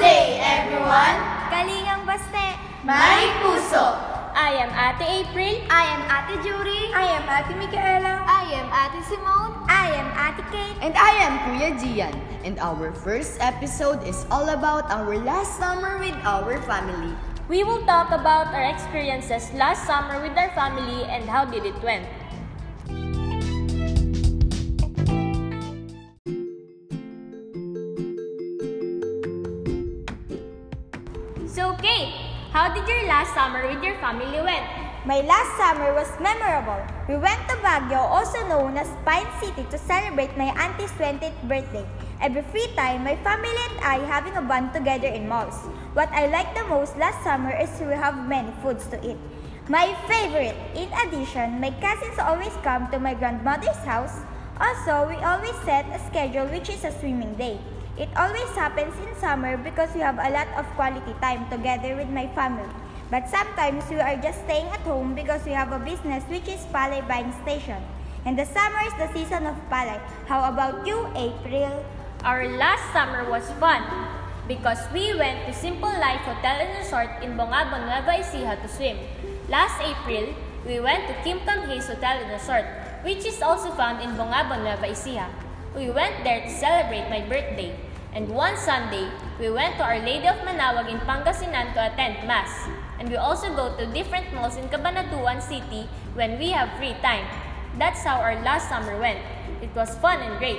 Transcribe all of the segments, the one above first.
day, everyone! Kalingang Baste! May puso! I am Ate April. I am Ate Jury. I am Ate Micaela. I am Ate Simone. I am Ate Kate. And I am Kuya Gian. And our first episode is all about our last summer with our family. We will talk about our experiences last summer with our family and how did it went. How did your last summer with your family went? My last summer was memorable. We went to Baguio, also known as Pine City, to celebrate my auntie's 20th birthday. Every free time, my family and I having a bond together in malls. What I like the most last summer is we have many foods to eat. My favorite! In addition, my cousins always come to my grandmother's house. Also, we always set a schedule which is a swimming day. It always happens in summer because we have a lot of quality time together with my family. But sometimes we are just staying at home because we have a business which is Palay Buying Station. And the summer is the season of Palay. How about you, April? Our last summer was fun because we went to Simple Life Hotel and Resort in Bongabon, Nueva Ecija to swim. Last April, we went to Kim Kam Hayes Hotel and Resort, which is also found in Bongabon, Nueva Ecija. We went there to celebrate my birthday. And one Sunday, we went to Our Lady of Manaoag in Pangasinan to attend Mass. And we also go to different malls in Cabanatuan City when we have free time. That's how our last summer went. It was fun and great.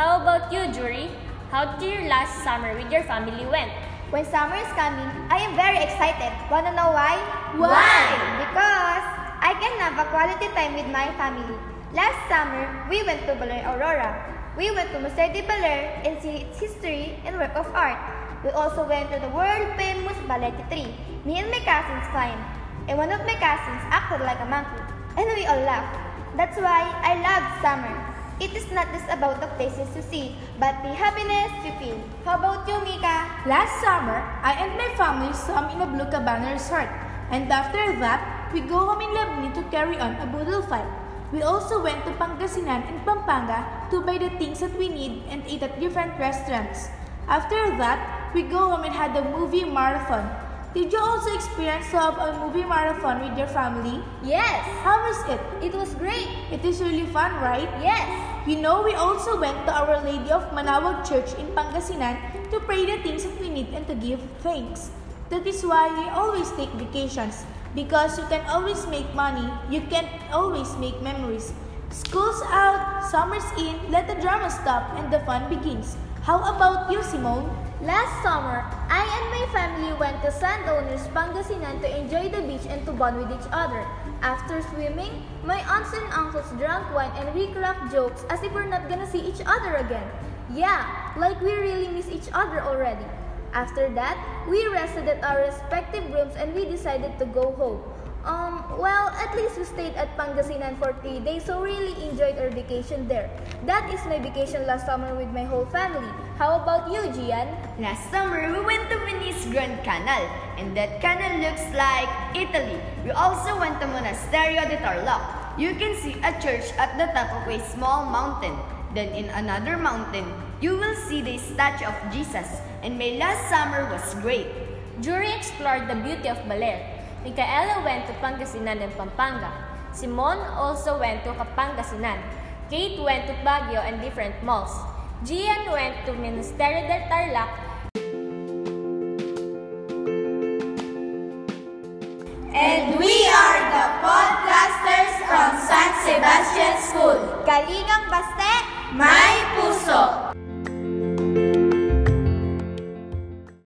How about you, Jury? How did your last summer with your family went? When summer is coming, I am very excited. Wanna know why? Why? Because I can have a quality time with my family. Last summer, we went to Baler Aurora. We went to Museo de Baler and see its history and work of art. We also went to the world-famous Balete Tree. Me and my cousins climbed, and one of my cousins acted like a monkey, and we all laughed. That's why I love summer. It is not just about the places to see, but the happiness you feel. How about you, Mika? Last summer, I and my family swam in a Blue Cabana resort. And after that, we go home in Labni to carry on a boodle fight. We also went to Pangasinan and Pampanga to buy the things that we need and eat at different restaurants. After that, we go home and had a movie marathon. Did you also experience to have a movie marathon with your family? Yes! How was it? It was great! It is really fun, right? Yes! You know, we also went to Our Lady of Manaoag Church in Pangasinan to pray the things that we need and to give thanks. That is why we always take vacations. Because you can always make money, you can't always make memories. School's out, summer's in, let the drama stop and the fun begins. How about you, Simone? Last summer, I and my family went to Sandowners, Pangasinan to enjoy the beach and to bond with each other. After swimming, my aunts and uncles drank wine and we cracked jokes as if we're not gonna see each other again. Yeah, like we really miss each other already. After that, we rested at our respective rooms and we decided to go home. Um, well, at least we stayed at Pangasinan for three days, so really enjoyed our vacation there. That is my vacation last summer with my whole family. How about you, Gian? Last summer, we went to Venice Grand Canal, and that canal looks like Italy. We also went to Monasterio de Tarlac. You can see a church at the top of a small mountain. Then in another mountain, you will see the statue of Jesus. And my last summer was great. Jury explored the beauty of Baler. Micaela went to Pangasinan and Pampanga. Simon also went to Kapangasinan. Kate went to Baguio and different malls. Gian went to Ministerio del Tarlac. And we are the podcasters from San Sebastian School. Kalingang Baste! May puso!